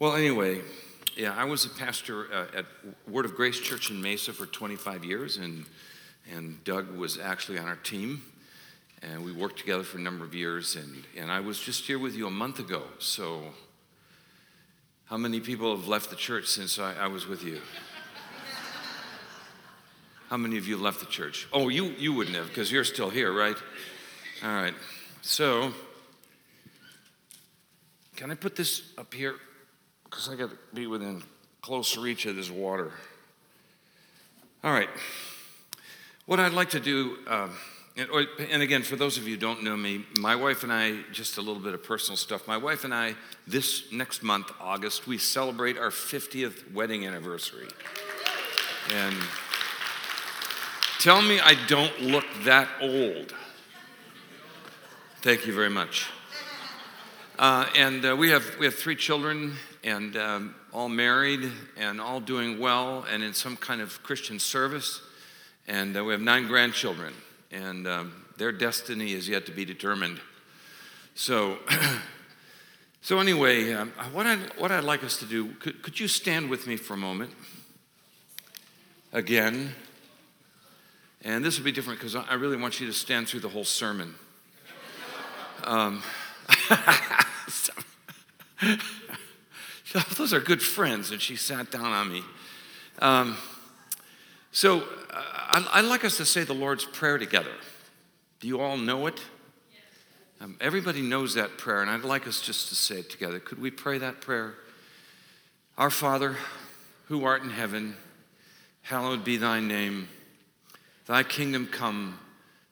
Well, anyway, yeah, I was a pastor uh, at Word of Grace Church in Mesa for 25 years, and, and Doug was actually on our team. And we worked together for a number of years, and, and I was just here with you a month ago. So, how many people have left the church since I, I was with you? How many of you left the church? Oh, you, you wouldn't have, because you're still here, right? All right. So, can I put this up here? Because I got to be within close reach of this water. All right. What I'd like to do, uh, and, and again, for those of you who don't know me, my wife and I, just a little bit of personal stuff. My wife and I, this next month, August, we celebrate our 50th wedding anniversary. And Tell me I don't look that old. Thank you very much. Uh, and uh, we, have, we have three children, and um, all married, and all doing well, and in some kind of Christian service. And uh, we have nine grandchildren, and um, their destiny is yet to be determined. So, so anyway, um, what, I'd, what I'd like us to do, could, could you stand with me for a moment? Again. And this will be different because I really want you to stand through the whole sermon. Um, those are good friends, and she sat down on me. Um, so uh, I'd like us to say the Lord's Prayer together. Do you all know it? Um, everybody knows that prayer, and I'd like us just to say it together. Could we pray that prayer? Our Father, who art in heaven, hallowed be thy name. Thy kingdom come,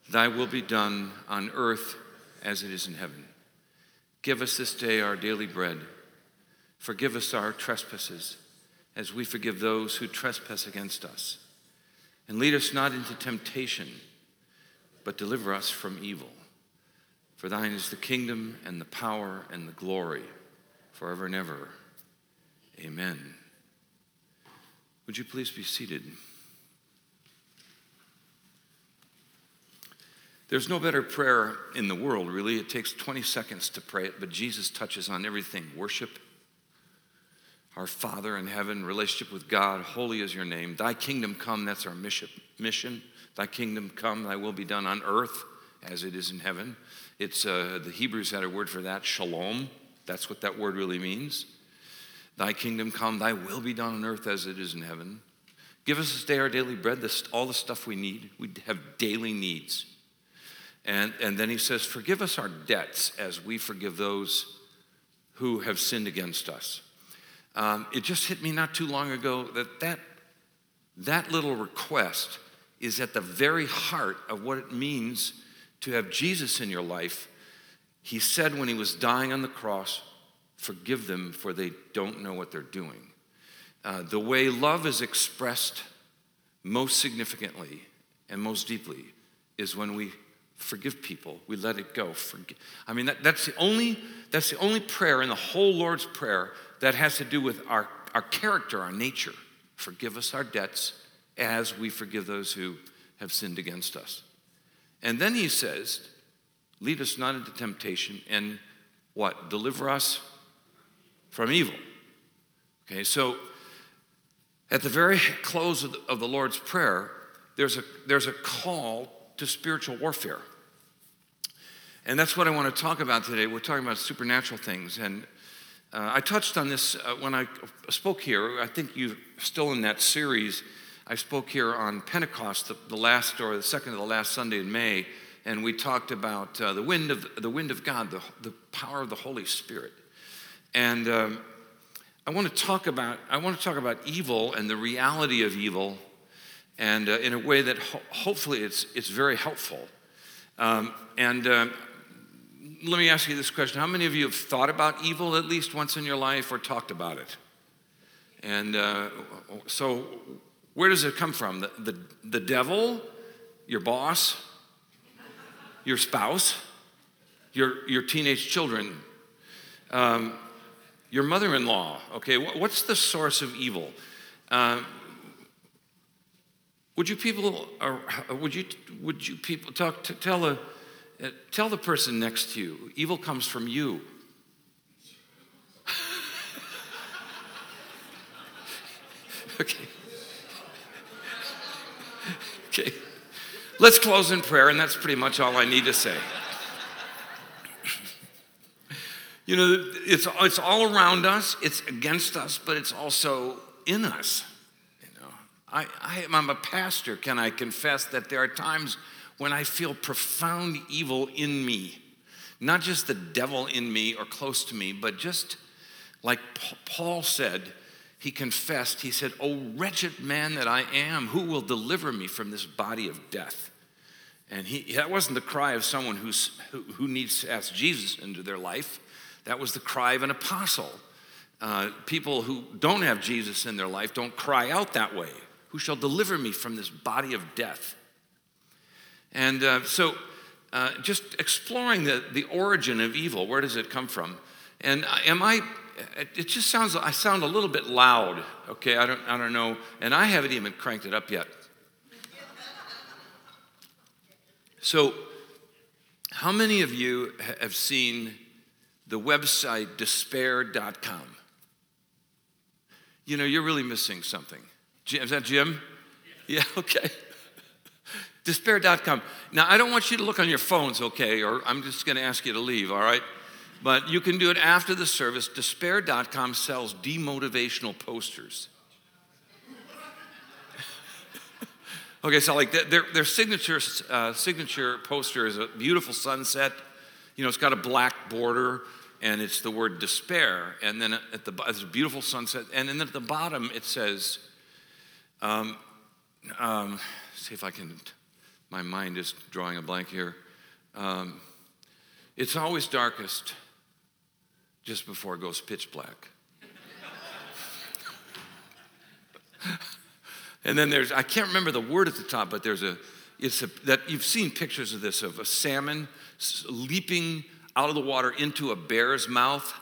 thy will be done on earth as it is in heaven. Give us this day our daily bread. Forgive us our trespasses as we forgive those who trespass against us. And lead us not into temptation, but deliver us from evil. For thine is the kingdom and the power and the glory forever and ever. Amen. Would you please be seated? There's no better prayer in the world, really. It takes 20 seconds to pray it, but Jesus touches on everything worship, our Father in heaven, relationship with God, holy is your name. Thy kingdom come, that's our mission. Thy kingdom come, thy will be done on earth as it is in heaven. It's uh, the Hebrews had a word for that, shalom. That's what that word really means. Thy kingdom come, thy will be done on earth as it is in heaven. Give us this day our daily bread, this, all the stuff we need. We have daily needs. And, and then he says, Forgive us our debts as we forgive those who have sinned against us. Um, it just hit me not too long ago that, that that little request is at the very heart of what it means to have Jesus in your life. He said when he was dying on the cross, Forgive them, for they don't know what they're doing. Uh, the way love is expressed most significantly and most deeply is when we forgive people. We let it go. Forgive. I mean, that, that's, the only, that's the only prayer in the whole Lord's Prayer that has to do with our, our character, our nature. Forgive us our debts as we forgive those who have sinned against us. And then he says, lead us not into temptation and what? Deliver us from evil. Okay, so at the very close of the, of the Lord's Prayer, there's a, there's a call to spiritual warfare. And that's what I want to talk about today. We're talking about supernatural things. And uh, I touched on this uh, when I spoke here. I think you're still in that series. I spoke here on Pentecost, the, the last or the second of the last Sunday in May, and we talked about uh, the wind of the wind of God, the, the power of the Holy Spirit. And um, I want to talk about I want to talk about evil and the reality of evil and uh, in a way that ho- hopefully it's, it's very helpful. Um, and uh, let me ask you this question How many of you have thought about evil at least once in your life or talked about it? And uh, so, where does it come from? The, the, the devil, your boss, your spouse, your, your teenage children, um, your mother in law. Okay, what's the source of evil? Uh, would you people, would you, would you people talk to, tell uh, Uh, tell the person next to you, evil comes from you. Okay. Okay. Let's close in prayer, and that's pretty much all I need to say. You know, it's, it's all around us, it's against us, but it's also in us. You know, I, I, I'm a pastor. Can I confess that there are times when I feel profound evil in me? Not just the devil in me or close to me, but just like Paul said, he confessed, he said, Oh, wretched man that I am, who will deliver me from this body of death? And he, that wasn't the cry of someone who's, who, who needs to ask Jesus into their life. That was the cry of an apostle. Uh, people who don't have Jesus in their life don't cry out that way. Who shall deliver me from this body of death? And uh, so, uh, just exploring the, the origin of evil, where does it come from? And uh, am I it just sounds, I sound a little bit loud, okay? I don't, I don't know. And I haven't even cranked it up yet. So, how many of you have seen the website despair.com? You know, you're really missing something. Is that Jim? Yeah, okay. despair.com. Now, I don't want you to look on your phones, okay, or I'm just going to ask you to leave, all right? But you can do it after the service. Despair.com sells demotivational posters. okay, so like their, their signature, uh, signature poster is a beautiful sunset. You know, it's got a black border and it's the word despair. And then at the it's a beautiful sunset. And then at the bottom it says, um, um, see if I can, my mind is drawing a blank here. Um, it's always darkest just before it goes pitch black. and then there's, I can't remember the word at the top, but there's a, it's a, that you've seen pictures of this, of a salmon leaping out of the water into a bear's mouth.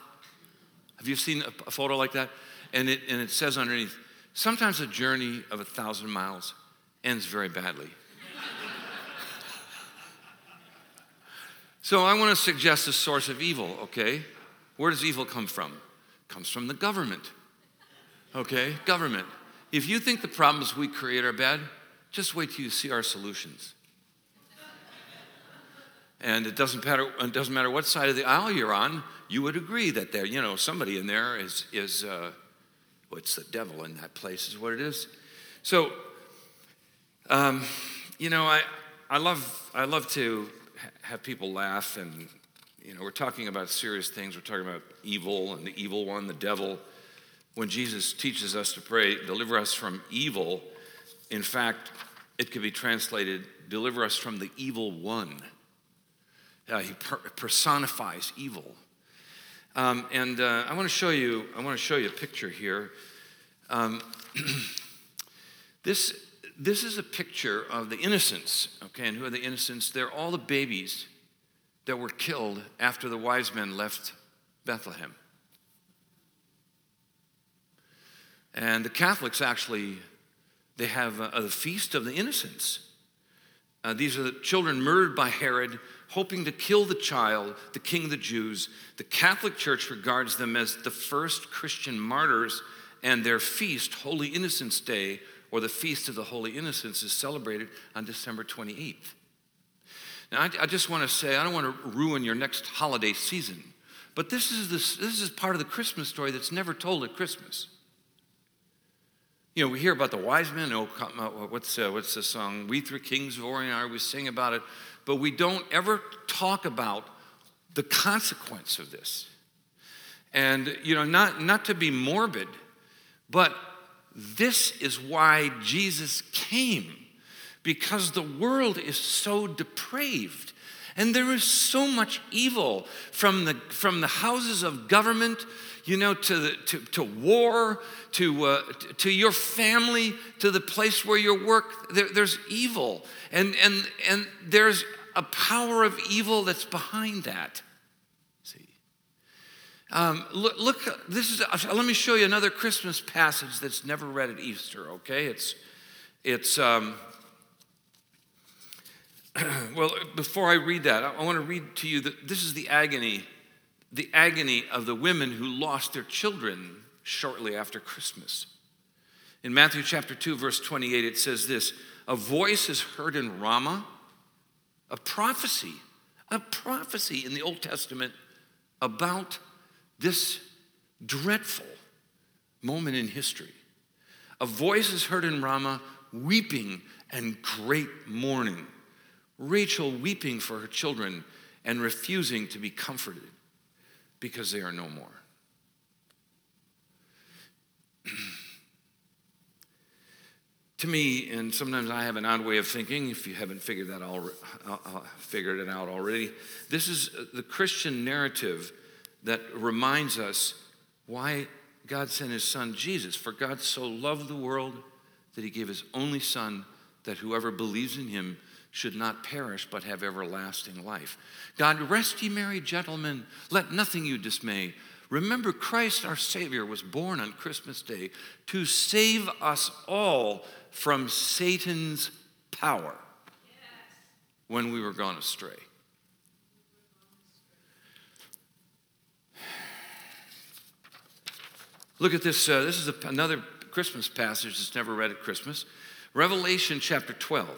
Have you seen a, a photo like that? And it, and it says underneath, sometimes a journey of a thousand miles ends very badly. So I want to suggest a source of evil, okay? Where does evil come from? It comes from the government. Okay? Government. If you think the problems we create are bad, just wait till you see our solutions. And it doesn't matter, it doesn't matter what side of the aisle you're on, you would agree that there, you know, somebody in there is, is uh, well, it's the devil in that place, is what it is. So, um, you know, I, I, love, I love to have people laugh and you know, we're talking about serious things. We're talking about evil and the evil one, the devil. When Jesus teaches us to pray, deliver us from evil, in fact, it could be translated, deliver us from the evil one. Uh, he per- personifies evil. Um, and uh, I want to show you. I want to show you a picture here. Um, this this is a picture of the innocents. Okay, and who are the innocents? They're all the babies that were killed after the wise men left Bethlehem. And the Catholics actually, they have a, a feast of the innocents. Uh, these are the children murdered by Herod, hoping to kill the child, the king of the Jews. The Catholic Church regards them as the first Christian martyrs, and their feast, Holy Innocents' Day, or the Feast of the Holy Innocents, is celebrated on December 28th. Now, I, I just want to say, I don't want to ruin your next holiday season, but this is, this, this is part of the Christmas story that's never told at Christmas. You know, we hear about the wise men. Oh, what's, uh, what's the song? We three kings of Orient are. we sing about it, but we don't ever talk about the consequence of this. And, you know, not, not to be morbid, but this is why Jesus came because the world is so depraved. And there is so much evil from the, from the houses of government, you know, to, the, to, to war, to, uh, to your family, to the place where you work. There, there's evil. And, and, and there's a power of evil that's behind that. Um, look, look, this is, let me show you another Christmas passage that's never read at Easter, okay? It's, it's, um, well, before I read that, I want to read to you that this is the agony, the agony of the women who lost their children shortly after Christmas. In Matthew chapter 2, verse 28, it says this A voice is heard in Ramah, a prophecy, a prophecy in the Old Testament about this dreadful moment in history. A voice is heard in Ramah, weeping and great mourning. Rachel weeping for her children and refusing to be comforted because they are no more. to me, and sometimes I have an odd way of thinking, if you haven't figured that all, uh, uh, figured it out already, this is the Christian narrative that reminds us why God sent his son Jesus. For God so loved the world that he gave his only son that whoever believes in him should not perish but have everlasting life. God, rest ye merry gentlemen, let nothing you dismay. Remember, Christ our Savior was born on Christmas Day to save us all from Satan's power when we were gone astray. Look at this. Uh, this is a, another Christmas passage that's never read at Christmas. Revelation chapter 12.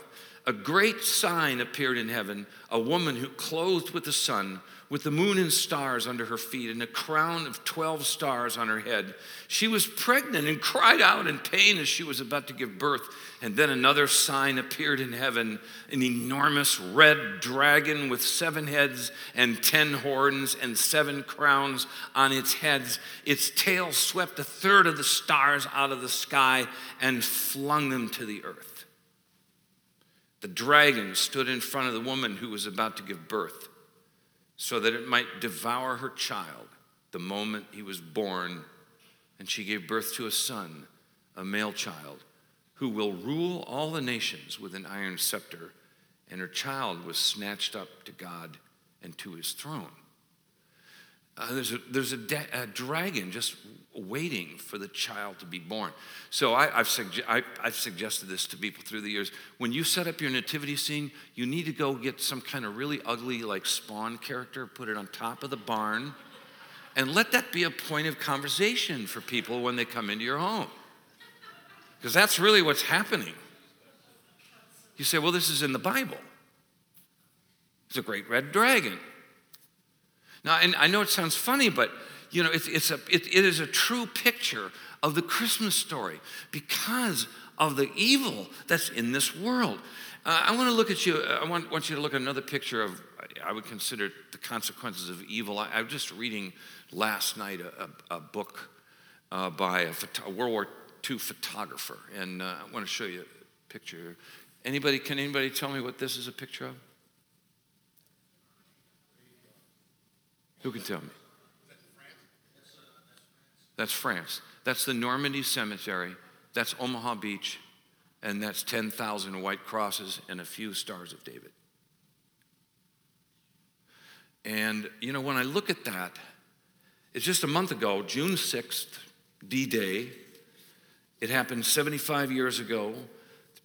A great sign appeared in heaven a woman who clothed with the sun with the moon and stars under her feet and a crown of 12 stars on her head. She was pregnant and cried out in pain as she was about to give birth. And then another sign appeared in heaven an enormous red dragon with seven heads and ten horns and seven crowns on its heads. Its tail swept a third of the stars out of the sky and flung them to the earth. The dragon stood in front of the woman who was about to give birth so that it might devour her child the moment he was born. And she gave birth to a son, a male child, who will rule all the nations with an iron scepter. And her child was snatched up to God and to his throne. Uh, there's a, there's a, da- a, dragon just waiting for the child to be born. So I, have I, I've suggested this to people through the years. When you set up your nativity scene, you need to go get some kind of really ugly, like spawn character, put it on top of the barn, and let that be a point of conversation for people when they come into your home. Because that's really what's happening. You say, well, this is in the Bible. It's a great red dragon. Now, and I know it sounds funny, but you know, it's, it's a, it, it is a true picture of the Christmas story because of the evil that's in this world. Uh, I want to look at you, uh, I want, want you to look at another picture of, I would consider the consequences of evil. I, I was just reading last night a, a, a book uh, by a, World War II photographer, and uh, I want to show you a picture. Anybody, can anybody tell me what this is a picture of? Who can tell me? That's France. That's the Normandy Cemetery. That's Omaha Beach. And that's 10,000 white crosses and a few stars of David. And, you know, when I look at that, it's just a month ago, June 6th, D Day. It happened 75 years ago,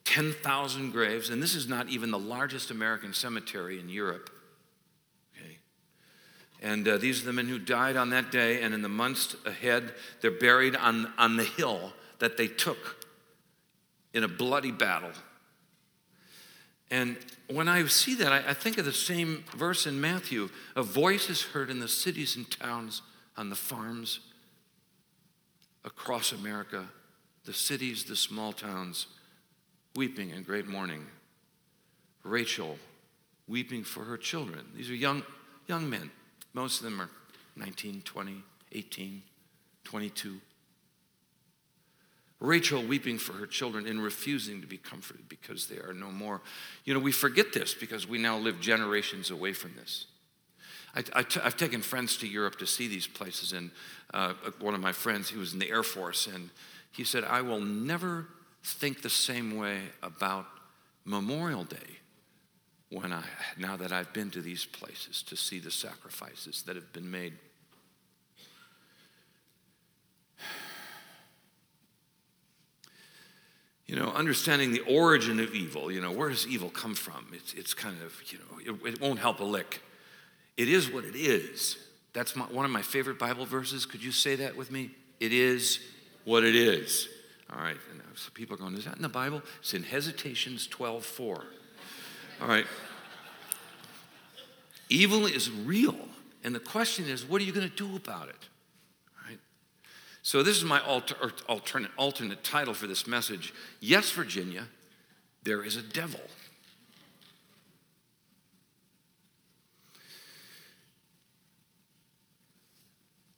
10,000 graves. And this is not even the largest American cemetery in Europe. And uh, these are the men who died on that day, and in the months ahead, they're buried on, on the hill that they took in a bloody battle. And when I see that, I, I think of the same verse in Matthew a voice is heard in the cities and towns, on the farms across America, the cities, the small towns, weeping in great mourning. Rachel weeping for her children. These are young, young men most of them are 19, 20, 18, 22. Rachel weeping for her children and refusing to be comforted because they are no more. You know, we forget this because we now live generations away from this. I, I t- I've taken friends to Europe to see these places, and uh, one of my friends, he was in the Air Force, and he said, I will never think the same way about Memorial Day when I, now that I've been to these places to see the sacrifices that have been made. You know, understanding the origin of evil, you know, where does evil come from? It's, it's kind of, you know, it, it won't help a lick. It is what it is. That's my, one of my favorite Bible verses. Could you say that with me? It is what it is. All right. And So people are going, is that in the Bible? It's in Hesitations 12 4. All right. Evil is real. And the question is, what are you going to do about it? Right? So, this is my alter, alternate, alternate title for this message Yes, Virginia, there is a devil.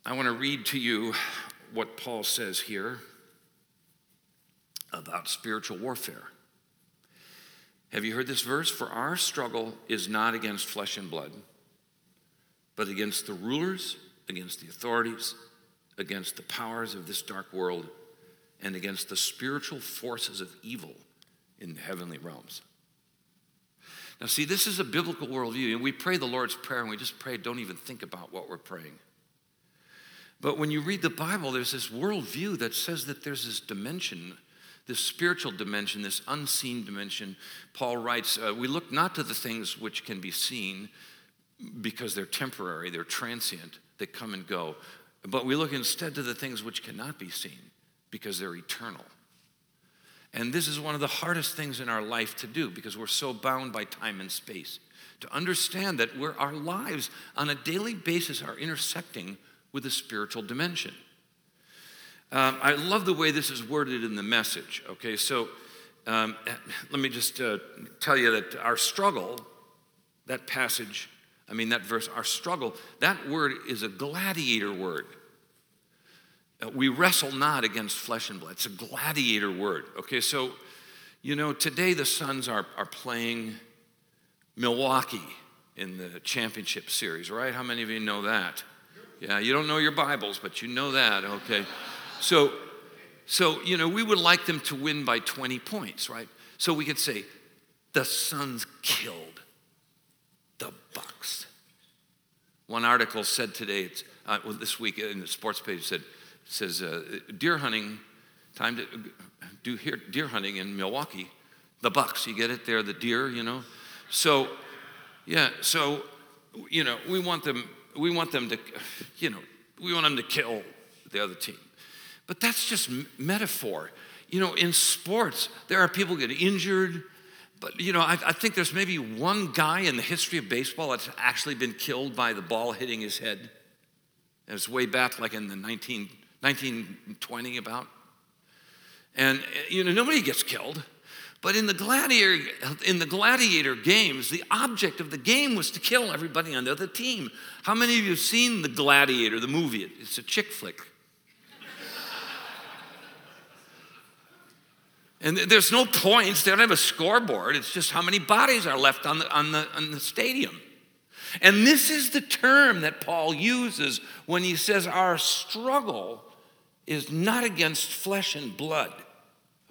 I want to read to you what Paul says here about spiritual warfare. Have you heard this verse? For our struggle is not against flesh and blood, but against the rulers, against the authorities, against the powers of this dark world, and against the spiritual forces of evil in the heavenly realms. Now, see, this is a biblical worldview, and we pray the Lord's Prayer, and we just pray, don't even think about what we're praying. But when you read the Bible, there's this worldview that says that there's this dimension, this spiritual dimension, this unseen dimension. Paul writes, uh, We look not to the things which can be seen because they're temporary, they're transient, they come and go, but we look instead to the things which cannot be seen because they're eternal. And this is one of the hardest things in our life to do because we're so bound by time and space. To understand that our lives on a daily basis are intersecting with the spiritual dimension. Um, I love the way this is worded in the message. Okay, so um, let me just uh, tell you that our struggle, that passage, I mean, that verse, our struggle, that word is a gladiator word. Uh, we wrestle not against flesh and blood. It's a gladiator word. Okay, so, you know, today the Suns are, are playing Milwaukee in the championship series, right? How many of you know that? Yeah, you don't know your Bibles, but you know that, okay? So, so you know, we would like them to win by 20 points, right? So we could say, the Suns killed the Bucks. One article said today, uh, well, this week in the sports page said, says uh, deer hunting, time to do deer hunting in Milwaukee. The Bucks, you get it? They're the deer, you know. So, yeah. So, you know, we want them we want them to, you know, we want them to kill the other team. But that's just metaphor. You know, in sports, there are people get injured, but you know, I, I, think there's maybe one guy in the history of baseball that's actually been killed by the ball hitting his head. And it's way back, like in the 19, 1920 about. And you know, nobody gets killed. But in the, gladiator, in the gladiator games, the object of the game was to kill everybody on the other team. How many of you have seen The Gladiator, the movie? It's a chick flick. And there's no points, they don't have a scoreboard. It's just how many bodies are left on the, on the, on the stadium. And this is the term that Paul uses when he says our struggle is not against flesh and blood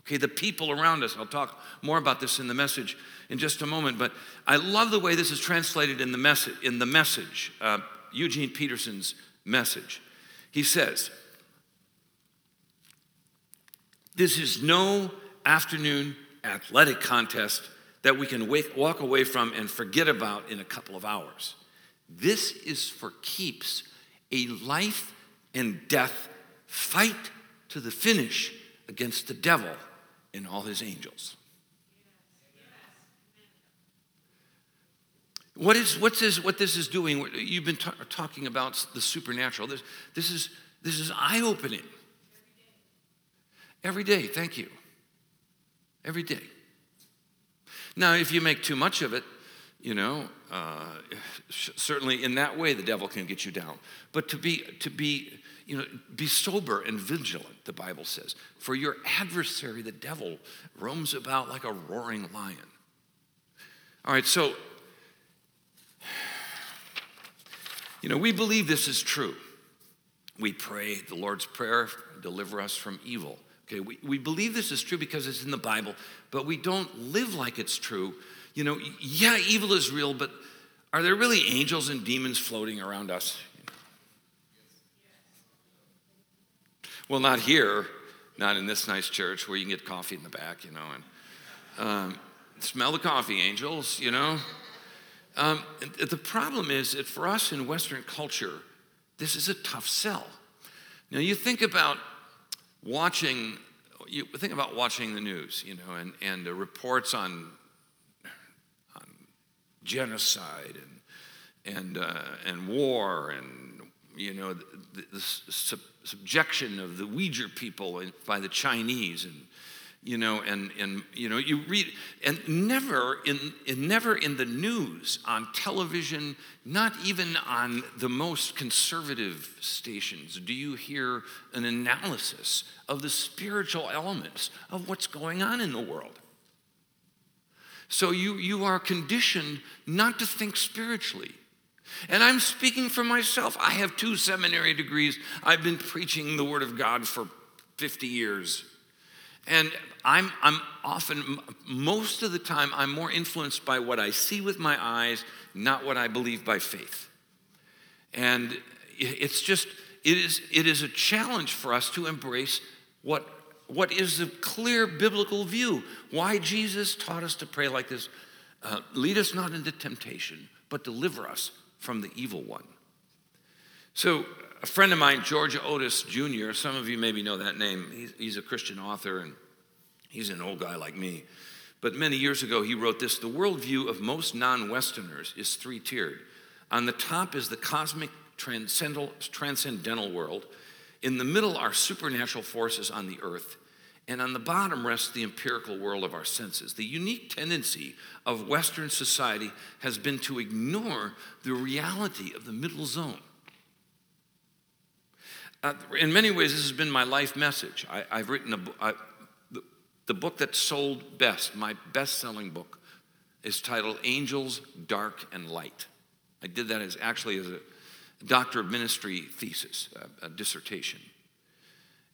Okay, the people around us. I'll talk more about this in the message in just a moment, but I love the way this is translated in the message. In the message, uh, Eugene Peterson's message, he says, "This is no afternoon athletic contest that we can wake, walk away from and forget about in a couple of hours. This is for keeps a life and death fight to the finish against the devil and all his angels. What is what's this, what this is doing? You've been ta- talking about the supernatural. This, this is this is eye opening. Every day, thank you. Every day. Now, if you make too much of it, you know, uh, certainly in that way the devil can get you down. But to be to be you know, be sober and vigilant, the Bible says. For your adversary, the devil, roams about like a roaring lion. All right, so, you know, we believe this is true. We pray the Lord's Prayer, deliver us from evil. Okay, we, we believe this is true because it's in the Bible, but we don't live like it's true. You know, yeah, evil is real, but are there really angels and demons floating around us? Well, not here, not in this nice church where you can get coffee in the back, you know, and um, smell the coffee, angels, you know. Um, the problem is that for us in Western culture, this is a tough sell. Now, you think about watching, you think about watching the news, you know, and, and the reports on, on genocide and, and, uh, and war and, you know, the, the sub- subjection of the Uyghur people by the Chinese and, you know, and, and you know, you read, and never in, in, never in the news, on television, not even on the most conservative stations, do you hear an analysis of the spiritual elements of what's going on in the world. So you, you are conditioned not to think spiritually. And I'm speaking for myself. I have two seminary degrees. I've been preaching the Word of God for 50 years. And I'm, I'm often, most of the time, I'm more influenced by what I see with my eyes, not what I believe by faith. And it's just, it is, it is a challenge for us to embrace what, what is the clear biblical view. Why Jesus taught us to pray like this uh, lead us not into temptation, but deliver us from the evil one. So, a friend of mine, George Otis Jr., some of you maybe know that name. He's, he's a Christian author and he's an old guy like me. But many years ago, he wrote this The worldview of most non Westerners is three tiered. On the top is the cosmic transcendental, transcendental world, in the middle are supernatural forces on the earth, and on the bottom rests the empirical world of our senses. The unique tendency of Western society has been to ignore the reality of the middle zone. Uh, in many ways, this has been my life message. I, have written the, the book that sold best, my best selling book, is titled Angels, Dark, and Light. I did that as actually as a doctor of ministry thesis, a, a dissertation.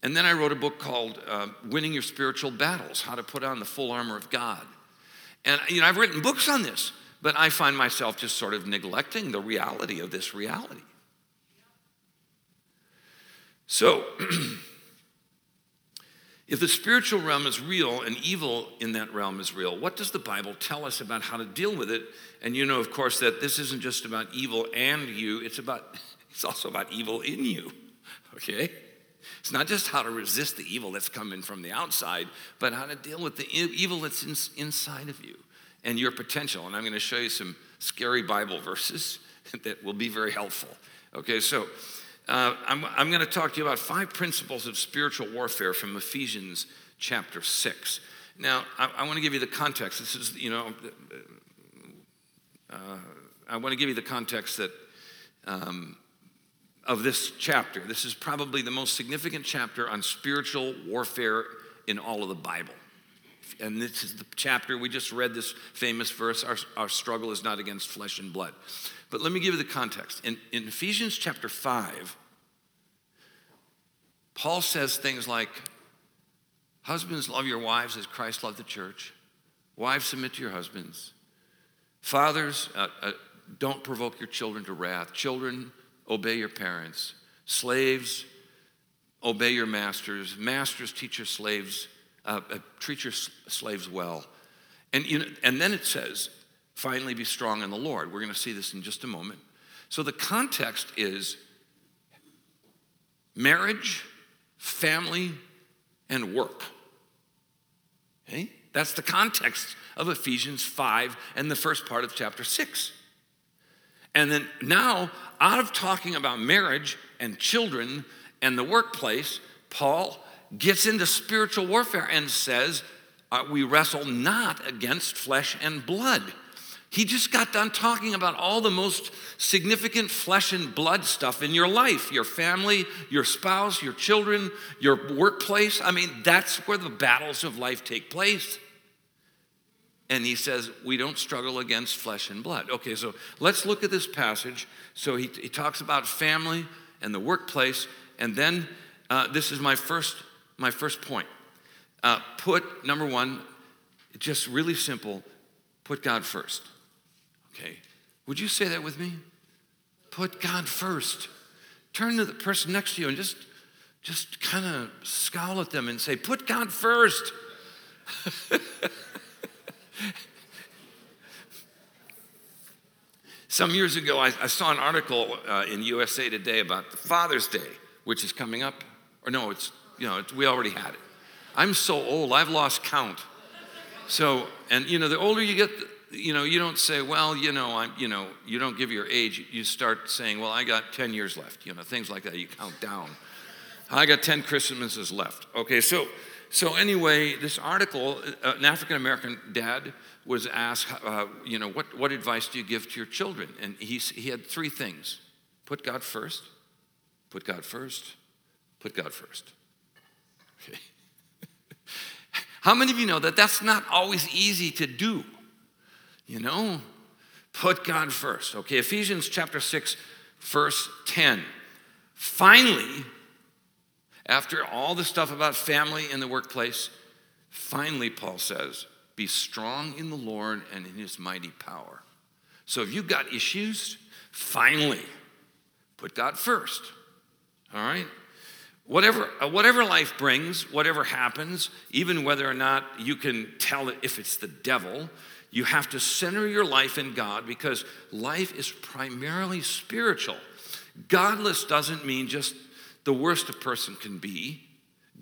And then I wrote a book called uh, Winning Your Spiritual Battles How to Put on the Full Armor of God. And, you know, I've written books on this, but I find myself just sort of neglecting the reality of this reality. So, if the spiritual realm is real and evil in that realm is real, what does the Bible tell us about how to deal with it? And you know, of course, that this isn't just about evil and you, it's about it's also about evil in you. Okay? It's not just how to resist the evil that's coming from the outside, but how to deal with the evil that's in, inside of you and your potential. And I'm going to show you some scary Bible verses that will be very helpful. Okay, so uh, I'm, I'm going to talk to you about five principles of spiritual warfare from Ephesians chapter 6. Now, I, I want to give you the context. This is, you know, uh, I want to give you the context that um, of this chapter. This is probably the most significant chapter on spiritual warfare in all of the Bible. And this is the chapter we just read this famous verse our, our struggle is not against flesh and blood. But let me give you the context. In, in Ephesians chapter 5, Paul says things like, Husbands, love your wives as Christ loved the church. Wives, submit to your husbands. Fathers, uh, uh, don't provoke your children to wrath. Children, obey your parents. Slaves, obey your masters. Masters, teach your slaves, uh, uh, treat your slaves well. And, you know, and then it says, finally be strong in the Lord. We're going to see this in just a moment. So the context is marriage, family, and work. Okay? That's the context of Ephesians 5 and the first part of chapter 6. And then now, out of talking about marriage and children and the workplace, Paul gets into spiritual warfare and says, uh, We wrestle not against flesh and blood. He just got done talking about all the most significant flesh and blood stuff in your life your family, your spouse, your children, your workplace. I mean, that's where the battles of life take place. And he says, We don't struggle against flesh and blood. Okay, so let's look at this passage. So he, he talks about family and the workplace. And then uh, this is my first, my first point. Uh, put, number one, just really simple, put God first. Okay, would you say that with me? Put God first. Turn to the person next to you and just, just kind of scowl at them and say, Put God first. Some years ago, I, I saw an article uh, in USA Today about Father's Day, which is coming up. Or no, it's, you know, we already had it. I'm so old, I've lost count. So, and you know, the older you get, you know, you don't say, well, you know, I'm, you know, you don't give your age. You start saying, well, I got 10 years left. You know, things like that. You count down. I got 10 Christmases left. Okay, so, so anyway, this article, uh, an African American dad was asked, uh, you know, what, what advice do you give to your children? And he, he had three things put God first, put God first, put God first. How many of you know that that's not always easy to do? You know, put God first. Okay, Ephesians chapter 6, verse 10. Finally, after all the stuff about family in the workplace, finally, Paul says, be strong in the Lord and in his mighty power. So if you've got issues, finally, put God first. All right? Whatever, uh, whatever life brings, whatever happens, even whether or not you can tell it if it's the devil, you have to center your life in God because life is primarily spiritual. Godless doesn't mean just the worst a person can be.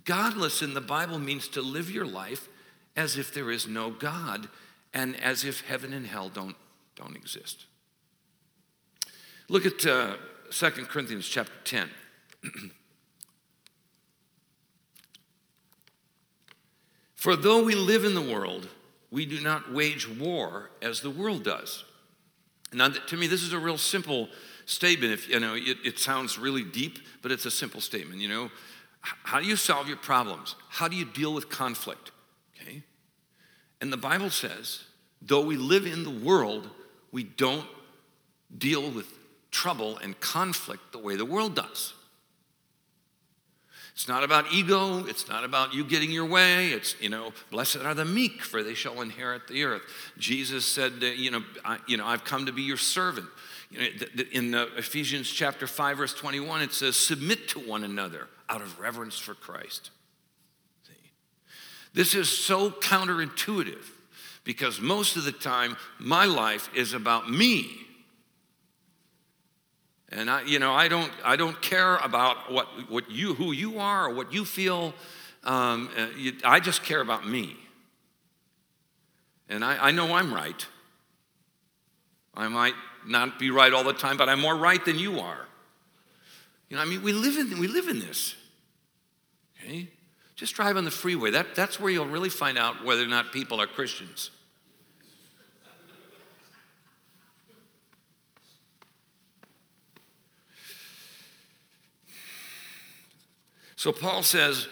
Godless in the Bible means to live your life as if there is no God and as if heaven and hell don't, don't exist. Look at uh, 2 Corinthians chapter 10. For though we live in the world, we do not wage war as the world does. Now, to me, this is a real simple statement. If you know, it, it sounds really deep, but it's a simple statement. You know, how do you solve your problems? How do you deal with conflict? Okay, and the Bible says, though we live in the world, we don't deal with trouble and conflict the way the world does. It's not about ego. It's not about you getting your way. It's, you know, blessed are the meek, for they shall inherit the earth. Jesus said, you know, I, you know, I've come to be your servant. You know, in uh, Ephesians chapter 5, verse 21, it says, submit to one another out of reverence for Christ. See? This is so counterintuitive because most of the time my life is about me and I, you know, I don't, I don't care about what, what you, who you are or what you feel. Um, uh, you, I just care about me. And I, I know I'm right. I might not be right all the time, but I'm more right than you are. You know, I mean, we live in, we live in this. Okay? Just drive on the freeway. That, that's where you'll really find out whether or not people are Christians. So Paul says,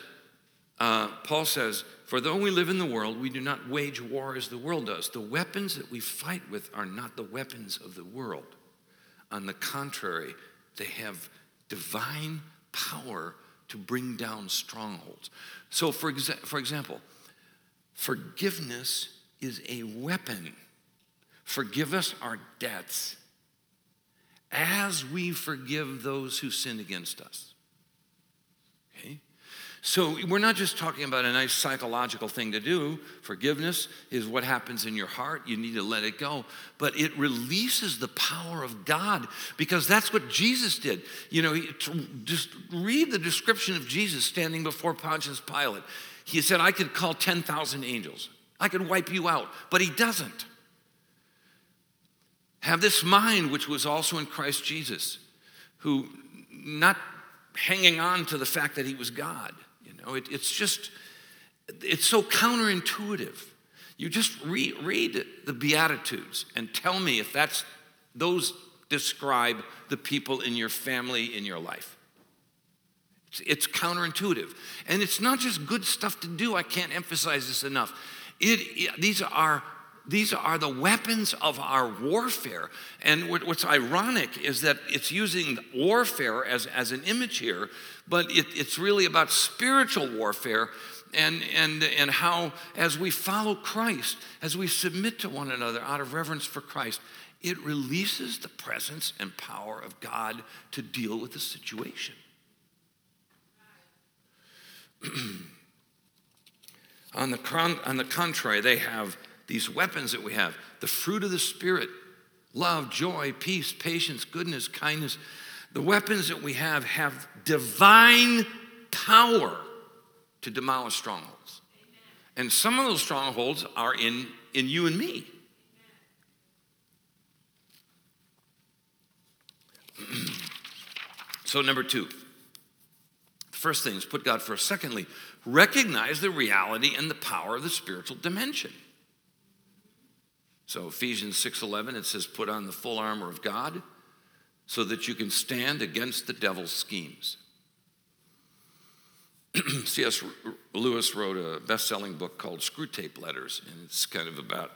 uh, Paul says, for though we live in the world, we do not wage war as the world does. The weapons that we fight with are not the weapons of the world. On the contrary, they have divine power to bring down strongholds. So, for, exa- for example, forgiveness is a weapon. Forgive us our debts as we forgive those who sin against us. So we're not just talking about a nice psychological thing to do. Forgiveness is what happens in your heart. You need to let it go. But it releases the power of God because that's what Jesus did. You know, just read the description of Jesus standing before Pontius Pilate. He said, I could call 10,000 angels, I could wipe you out, but he doesn't. Have this mind which was also in Christ Jesus, who not hanging on to the fact that he was God know, it, it's just, it's so counterintuitive. You just re- read the Beatitudes and tell me if that's, those describe the people in your family, in your life. It's, it's counterintuitive. And it's not just good stuff to do. I can't emphasize this enough. It, it, these are these are the weapons of our warfare. And what's ironic is that it's using warfare as, as an image here, but it, it's really about spiritual warfare and, and, and how, as we follow Christ, as we submit to one another out of reverence for Christ, it releases the presence and power of God to deal with the situation. on, the, on the contrary, they have these weapons that we have the fruit of the Spirit love, joy, peace, patience, goodness, kindness. The weapons that we have have divine power to demolish strongholds. And some of those strongholds are in, in you and me. so, number two, the first thing is put God first. Secondly, recognize the reality and the power of the spiritual dimension. So Ephesians 6:11 it says put on the full armor of God so that you can stand against the devil's schemes. C.S. Lewis wrote a best-selling book called Screwtape Letters and it's kind of about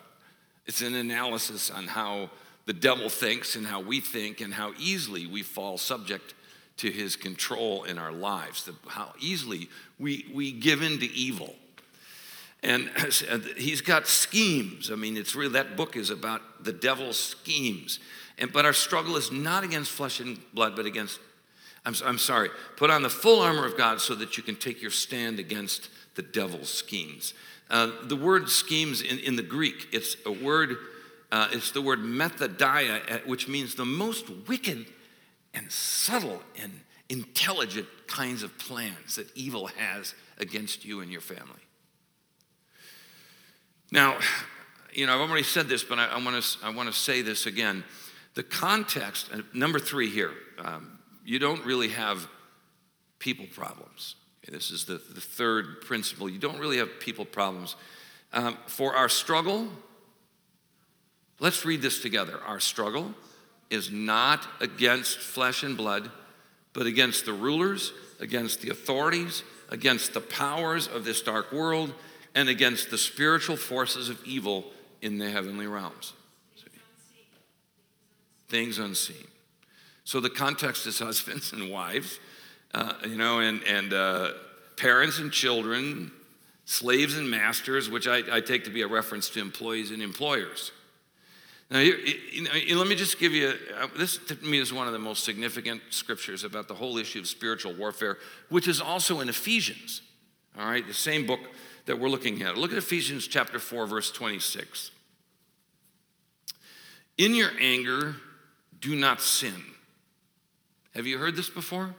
it's an analysis on how the devil thinks and how we think and how easily we fall subject to his control in our lives, how easily we, we give in to evil. And he's got schemes. I mean, it's really that book is about the devil's schemes. And, but our struggle is not against flesh and blood, but against, I'm, I'm sorry, put on the full armor of God so that you can take your stand against the devil's schemes. Uh, the word schemes in, in the Greek, it's a word, uh, it's the word methodia, uh, which means the most wicked and subtle and intelligent kinds of plans that evil has against you and your family. Now, you know, I've already said this, but I, I want to I want to say this again. The context, number three here, um, you don't really have people problems. Okay, this is the, the third principle. You don't really have people problems. Um, for our struggle, let's read this together. Our struggle is not against flesh and blood, but against the rulers, against the authorities, against the powers of this dark world and against the spiritual forces of evil in the heavenly realms. Things unseen. So the context is husbands and wives, uh, you know, and, and uh, parents and children, slaves and masters, which I, I, take to be a reference to employees and employers. Now, here, you know, let me just give you uh, this to me is one of the most significant scriptures about the whole issue of spiritual warfare, which is also in Ephesians. All right, the same book that we're looking at. Look at Ephesians chapter 4, verse 26. In your anger, do not sin. Have you heard this before?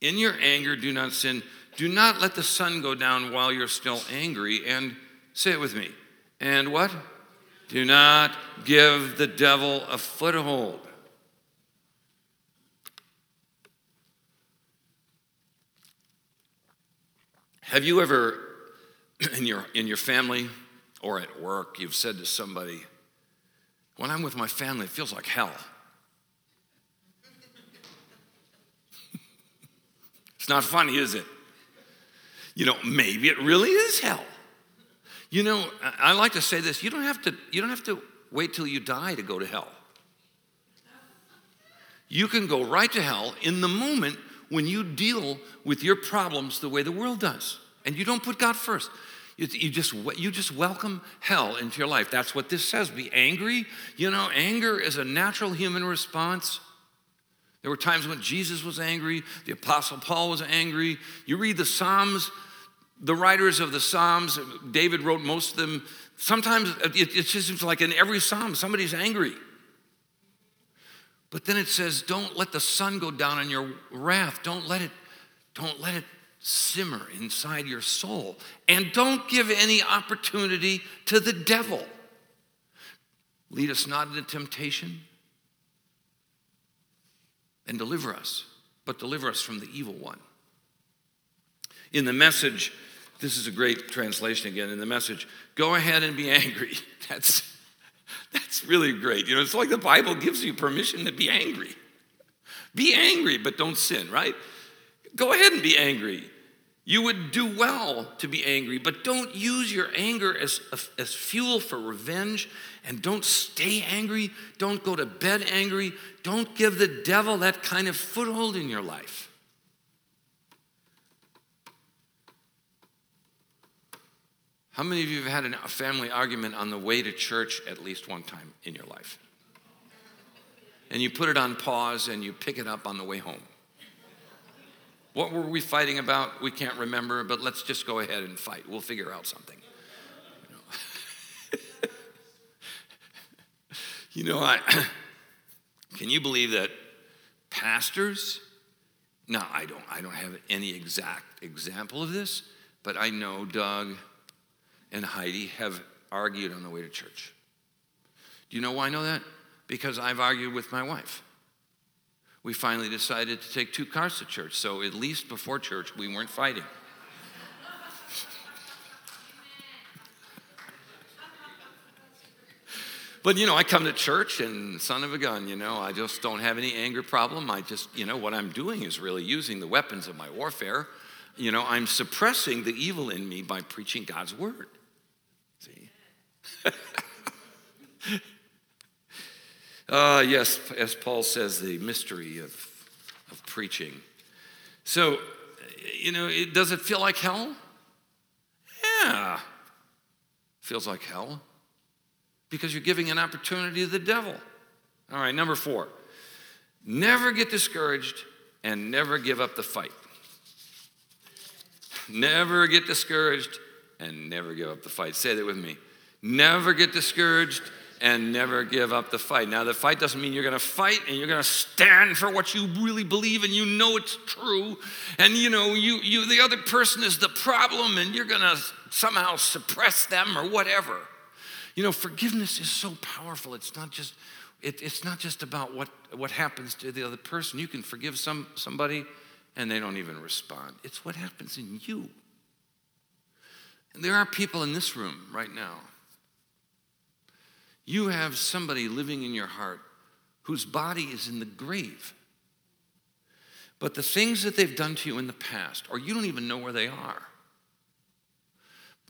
In your anger, do not sin. Do not let the sun go down while you're still angry. And say it with me. And what? Do not give the devil a foothold. Have you ever, in your, in your family or at work, you've said to somebody, When I'm with my family, it feels like hell? it's not funny, is it? You know, maybe it really is hell. You know, I like to say this you don't have to, you don't have to wait till you die to go to hell. You can go right to hell in the moment when you deal with your problems the way the world does and you don't put God first. You, you, just, you just welcome hell into your life. That's what this says. Be angry. You know, anger is a natural human response. There were times when Jesus was angry, the Apostle Paul was angry. You read the Psalms, the writers of the Psalms, David wrote most of them. Sometimes it, it just seems like in every Psalm, somebody's angry. But then it says, don't let the sun go down on your wrath. Don't let it, don't let it simmer inside your soul. And don't give any opportunity to the devil. Lead us not into temptation and deliver us, but deliver us from the evil one. In the message, this is a great translation again. In the message, go ahead and be angry. That's, that's really great. You know, it's like the Bible gives you permission to be angry. Be angry, but don't sin, right? Go ahead and be angry. You would do well to be angry, but don't use your anger as, as fuel for revenge. And don't stay angry. Don't go to bed angry. Don't give the devil that kind of foothold in your life. How many of you have had a family argument on the way to church at least one time in your life? And you put it on pause and you pick it up on the way home. What were we fighting about? We can't remember, but let's just go ahead and fight. We'll figure out something. You know, I, can you believe that pastors No, I don't, I don't have any exact example of this, but I know Doug and Heidi have argued on the way to church. Do you know why I know that? Because I've argued with my wife. We finally decided to take two cars to church, so at least before church, we weren't fighting. But you know, I come to church and son of a gun, you know, I just don't have any anger problem. I just, you know, what I'm doing is really using the weapons of my warfare. You know, I'm suppressing the evil in me by preaching God's word. Uh, yes, as Paul says, the mystery of, of preaching. So, you know, it, does it feel like hell? Yeah. Feels like hell because you're giving an opportunity to the devil. All right, number four, never get discouraged and never give up the fight. Never get discouraged and never give up the fight. Say that with me. Never get discouraged and never give up the fight. Now, the fight doesn't mean you're going to fight and you're going to stand for what you really believe and you know it's true. And you know, you, you the other person is the problem and you're going to somehow suppress them or whatever. You know, forgiveness is so powerful. It's not just, it, it's not just about what, what happens to the other person. You can forgive some, somebody and they don't even respond. It's what happens in you. And there are people in this room right now. You have somebody living in your heart whose body is in the grave. But the things that they've done to you in the past, or you don't even know where they are,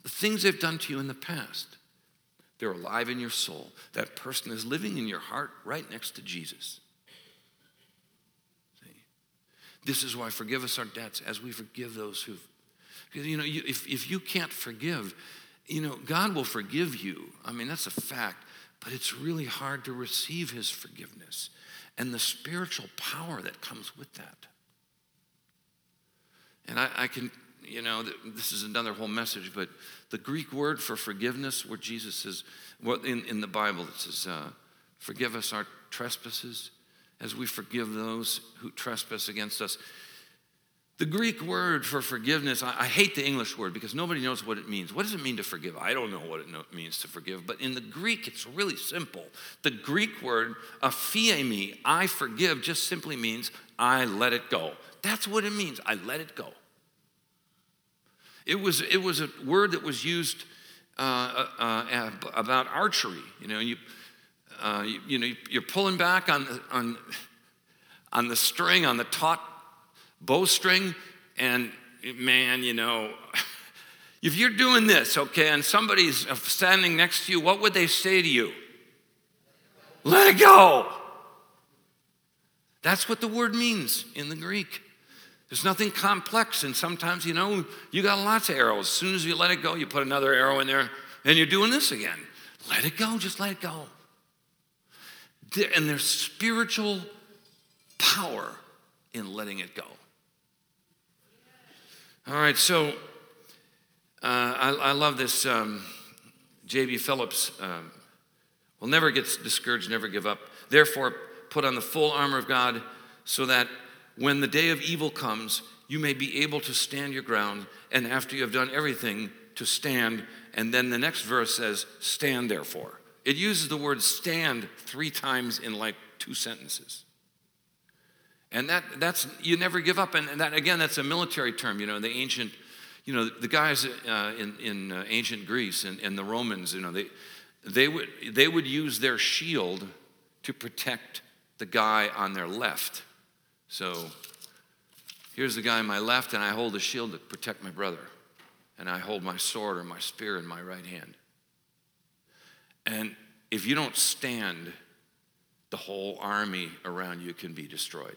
the things they've done to you in the past, they're alive in your soul. That person is living in your heart right next to Jesus. See? This is why forgive us our debts as we forgive those who've. Because, you know, you, if, if you can't forgive, you know, God will forgive you. I mean, that's a fact. But it's really hard to receive his forgiveness and the spiritual power that comes with that. And I, I can you know, this is another whole message, but the Greek word for forgiveness, where Jesus says, well, in, in the Bible, it says, uh, forgive us our trespasses as we forgive those who trespass against us. The Greek word for forgiveness, I, I, hate the English word because nobody knows what it means. What does it mean to forgive? I don't know what it means to forgive, but in the Greek, it's really simple. The Greek word, aphiemi, I forgive, just simply means I let it go. That's what it means. I let it go. It was, it was a word that was used uh, uh, uh about archery. You know, you, uh, you, you, know, you're pulling back on on, on the string, on the taut bowstring, and man, you know, if you're doing this, okay, and somebody's standing next to you, what would they say to you? Let it go. That's what the word means in the Greek. There's nothing complex, and sometimes, you know, you got lots of arrows. As soon as you let it go, you put another arrow in there, and you're doing this again. Let it go, just let it go. And there's spiritual power in letting it go. All right, so uh, I, I, love this. Um, J.B. Phillips um, will never get discouraged, never give up. Therefore, put on the full armor of God so that when the day of evil comes, you may be able to stand your ground, and after you have done everything, to stand. And then the next verse says, Stand therefore. It uses the word stand three times in like two sentences. And that, that's, you never give up. And that, again, that's a military term. You know, the ancient, you know, the guys uh, in, in uh, ancient Greece and, and the Romans, you know, they, they, would, they would use their shield to protect the guy on their left. So here's the guy on my left, and I hold a shield to protect my brother. And I hold my sword or my spear in my right hand. And if you don't stand, the whole army around you can be destroyed.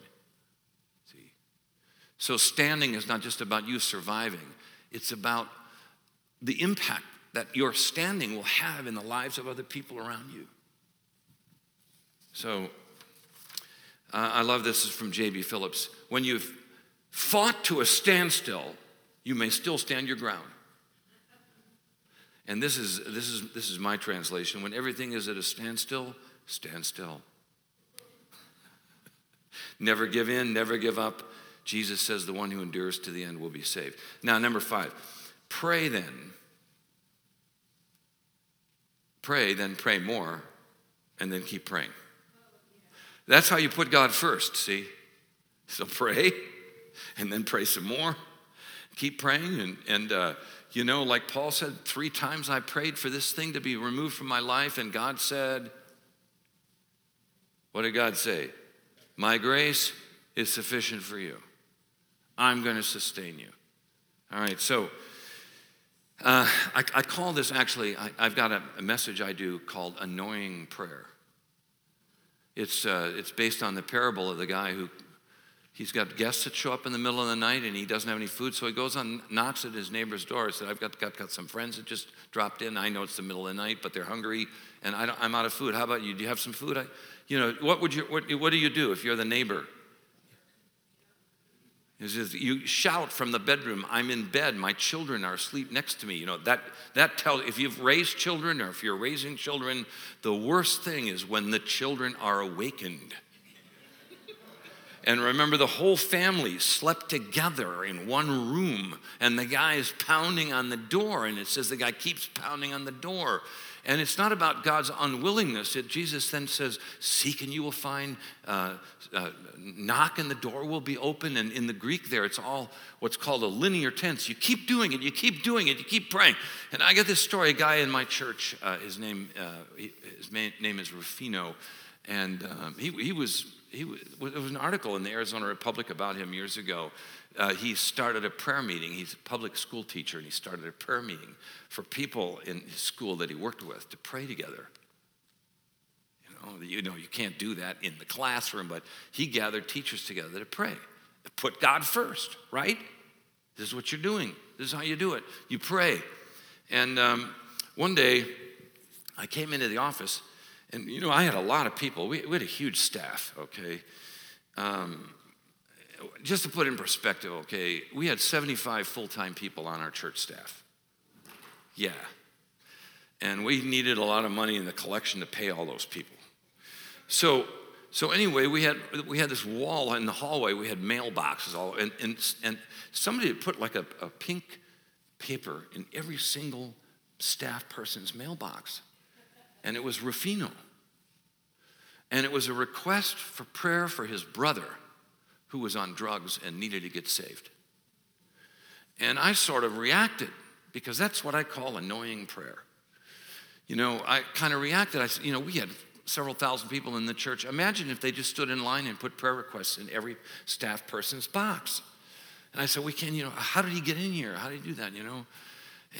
So standing is not just about you surviving, it's about the impact that your standing will have in the lives of other people around you. So uh, I love this is from J.B. Phillips. When you've fought to a standstill, you may still stand your ground. And this is, this is, this is my translation. When everything is at a standstill, stand still. never give in, never give up. Jesus says the one who endures to the end will be saved. Now, number five, pray then. Pray, then pray more, and then keep praying. That's how you put God first, see? So pray, and then pray some more. Keep praying, and, and uh, you know, like Paul said, three times I prayed for this thing to be removed from my life, and God said, What did God say? My grace is sufficient for you. I'm going to sustain you. All right, so uh, I, I, call this actually, I, have got a, a, message I do called Annoying Prayer. It's, uh, it's based on the parable of the guy who he's got guests that show up in the middle of the night and he doesn't have any food, so he goes on, knocks at his neighbor's door. Said, I've got, got, got some friends that just dropped in. I know it's the middle of the night, but they're hungry and I am out of food. How about you? Do you have some food? I, you know, what, would you, what, what do you do if you're the neighbor? He says, you shout from the bedroom, I'm in bed, my children are asleep next to me. You know, that, that tells, if you've raised children or if you're raising children, the worst thing is when the children are awakened. And remember, the whole family slept together in one room, and the guy is pounding on the door, and it says the guy keeps pounding on the door. And it's not about God's unwillingness. It, Jesus then says, Seek and you will find, uh, uh, knock and the door will be open. And in the Greek, there, it's all what's called a linear tense. You keep doing it, you keep doing it, you keep praying. And I get this story a guy in my church, uh, his, name, uh, his name is Rufino, and um, he, he was he, there was an article in the Arizona Republic about him years ago. Uh, he started a prayer meeting. He's a public school teacher, and he started a prayer meeting for people in his school that he worked with to pray together. You know, you know, you can't do that in the classroom, but he gathered teachers together to pray. Put God first, right? This is what you're doing. This is how you do it. You pray. And um, one day, I came into the office and you know, I had a lot of people. We, we had a huge staff, okay? Um, just to put in perspective, okay, we had 75 full time people on our church staff. Yeah. And we needed a lot of money in the collection to pay all those people. So, so anyway, we had, we had this wall in the hallway, we had mailboxes all, and, and, and somebody had put like a, a pink paper in every single staff person's mailbox. And it was Rufino. And it was a request for prayer for his brother who was on drugs and needed to get saved. And I sort of reacted because that's what I call annoying prayer. You know, I kind of reacted. I said, you know, we had several thousand people in the church. Imagine if they just stood in line and put prayer requests in every staff person's box. And I said, we can, you know, how did he get in here? How did he do that, you know?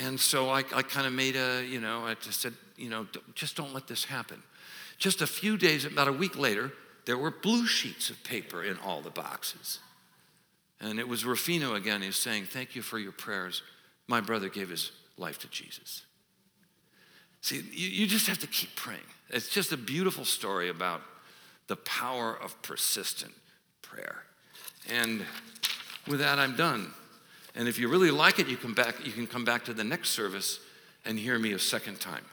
And so I, I kind of made a, you know, I just said, you know, just don't let this happen. Just a few days, about a week later, there were blue sheets of paper in all the boxes. And it was Rufino again who's saying, Thank you for your prayers. My brother gave his life to Jesus. See, you, you just have to keep praying. It's just a beautiful story about the power of persistent prayer. And with that, I'm done. And if you really like it, you, come back, you can come back to the next service and hear me a second time.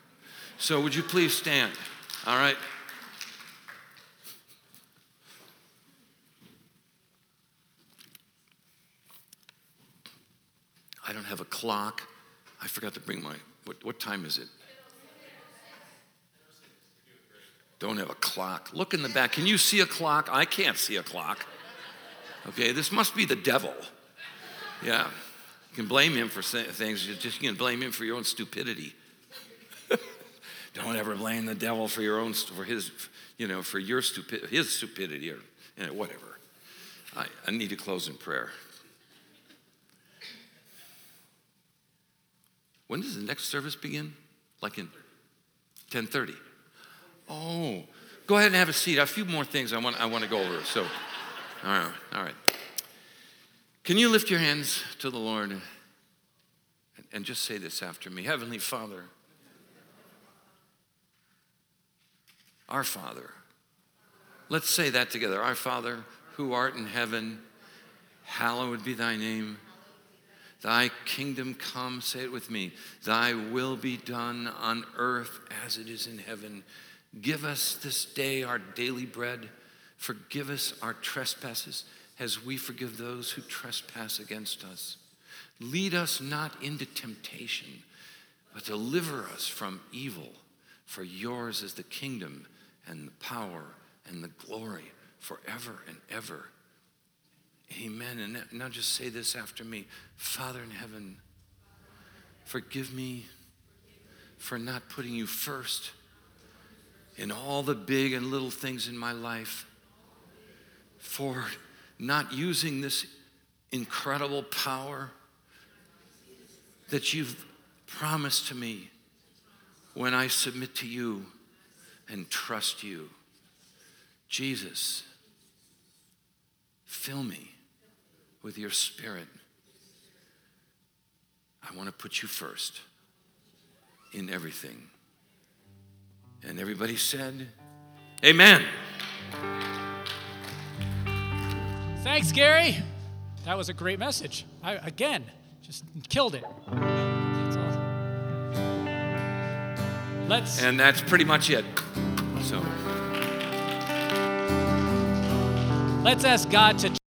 So, would you please stand? All right. I don't have a clock. I forgot to bring my, what, what time is it? Don't have a clock. Look in the back. Can you see a clock? I can't see a clock. Okay, this must be the devil. Yeah. You can blame him for things, you just you can blame him for your own stupidity. Don't ever blame the devil for your own, for his, you know, for your stupid, his stupidity or you know, whatever. I, I need to close in prayer. When does the next service begin? Like in 10:30. Oh, go ahead and have a seat. A few more things I want, I want to go over. So, all right, all right. Can you lift your hands to the Lord and just say this after me? Heavenly Father, Our Father. Let's say that together. Our Father, who art in heaven, hallowed be thy name. Thy kingdom come, say it with me. Thy will be done on earth as it is in heaven. Give us this day our daily bread. Forgive us our trespasses as we forgive those who trespass against us. Lead us not into temptation, but deliver us from evil. For yours is the kingdom and the power and the glory forever and ever. Amen. And now just say this after me Father in heaven, forgive me for not putting you first in all the big and little things in my life, for not using this incredible power that you've promised to me when I submit to you and trust you. Jesus, fill me with your spirit. I want to put you first in everything. And everybody said, Amen. Thanks, Gary. That was a great message. I, again, just killed it. Let's. And that's pretty much it. So. Let's ask God to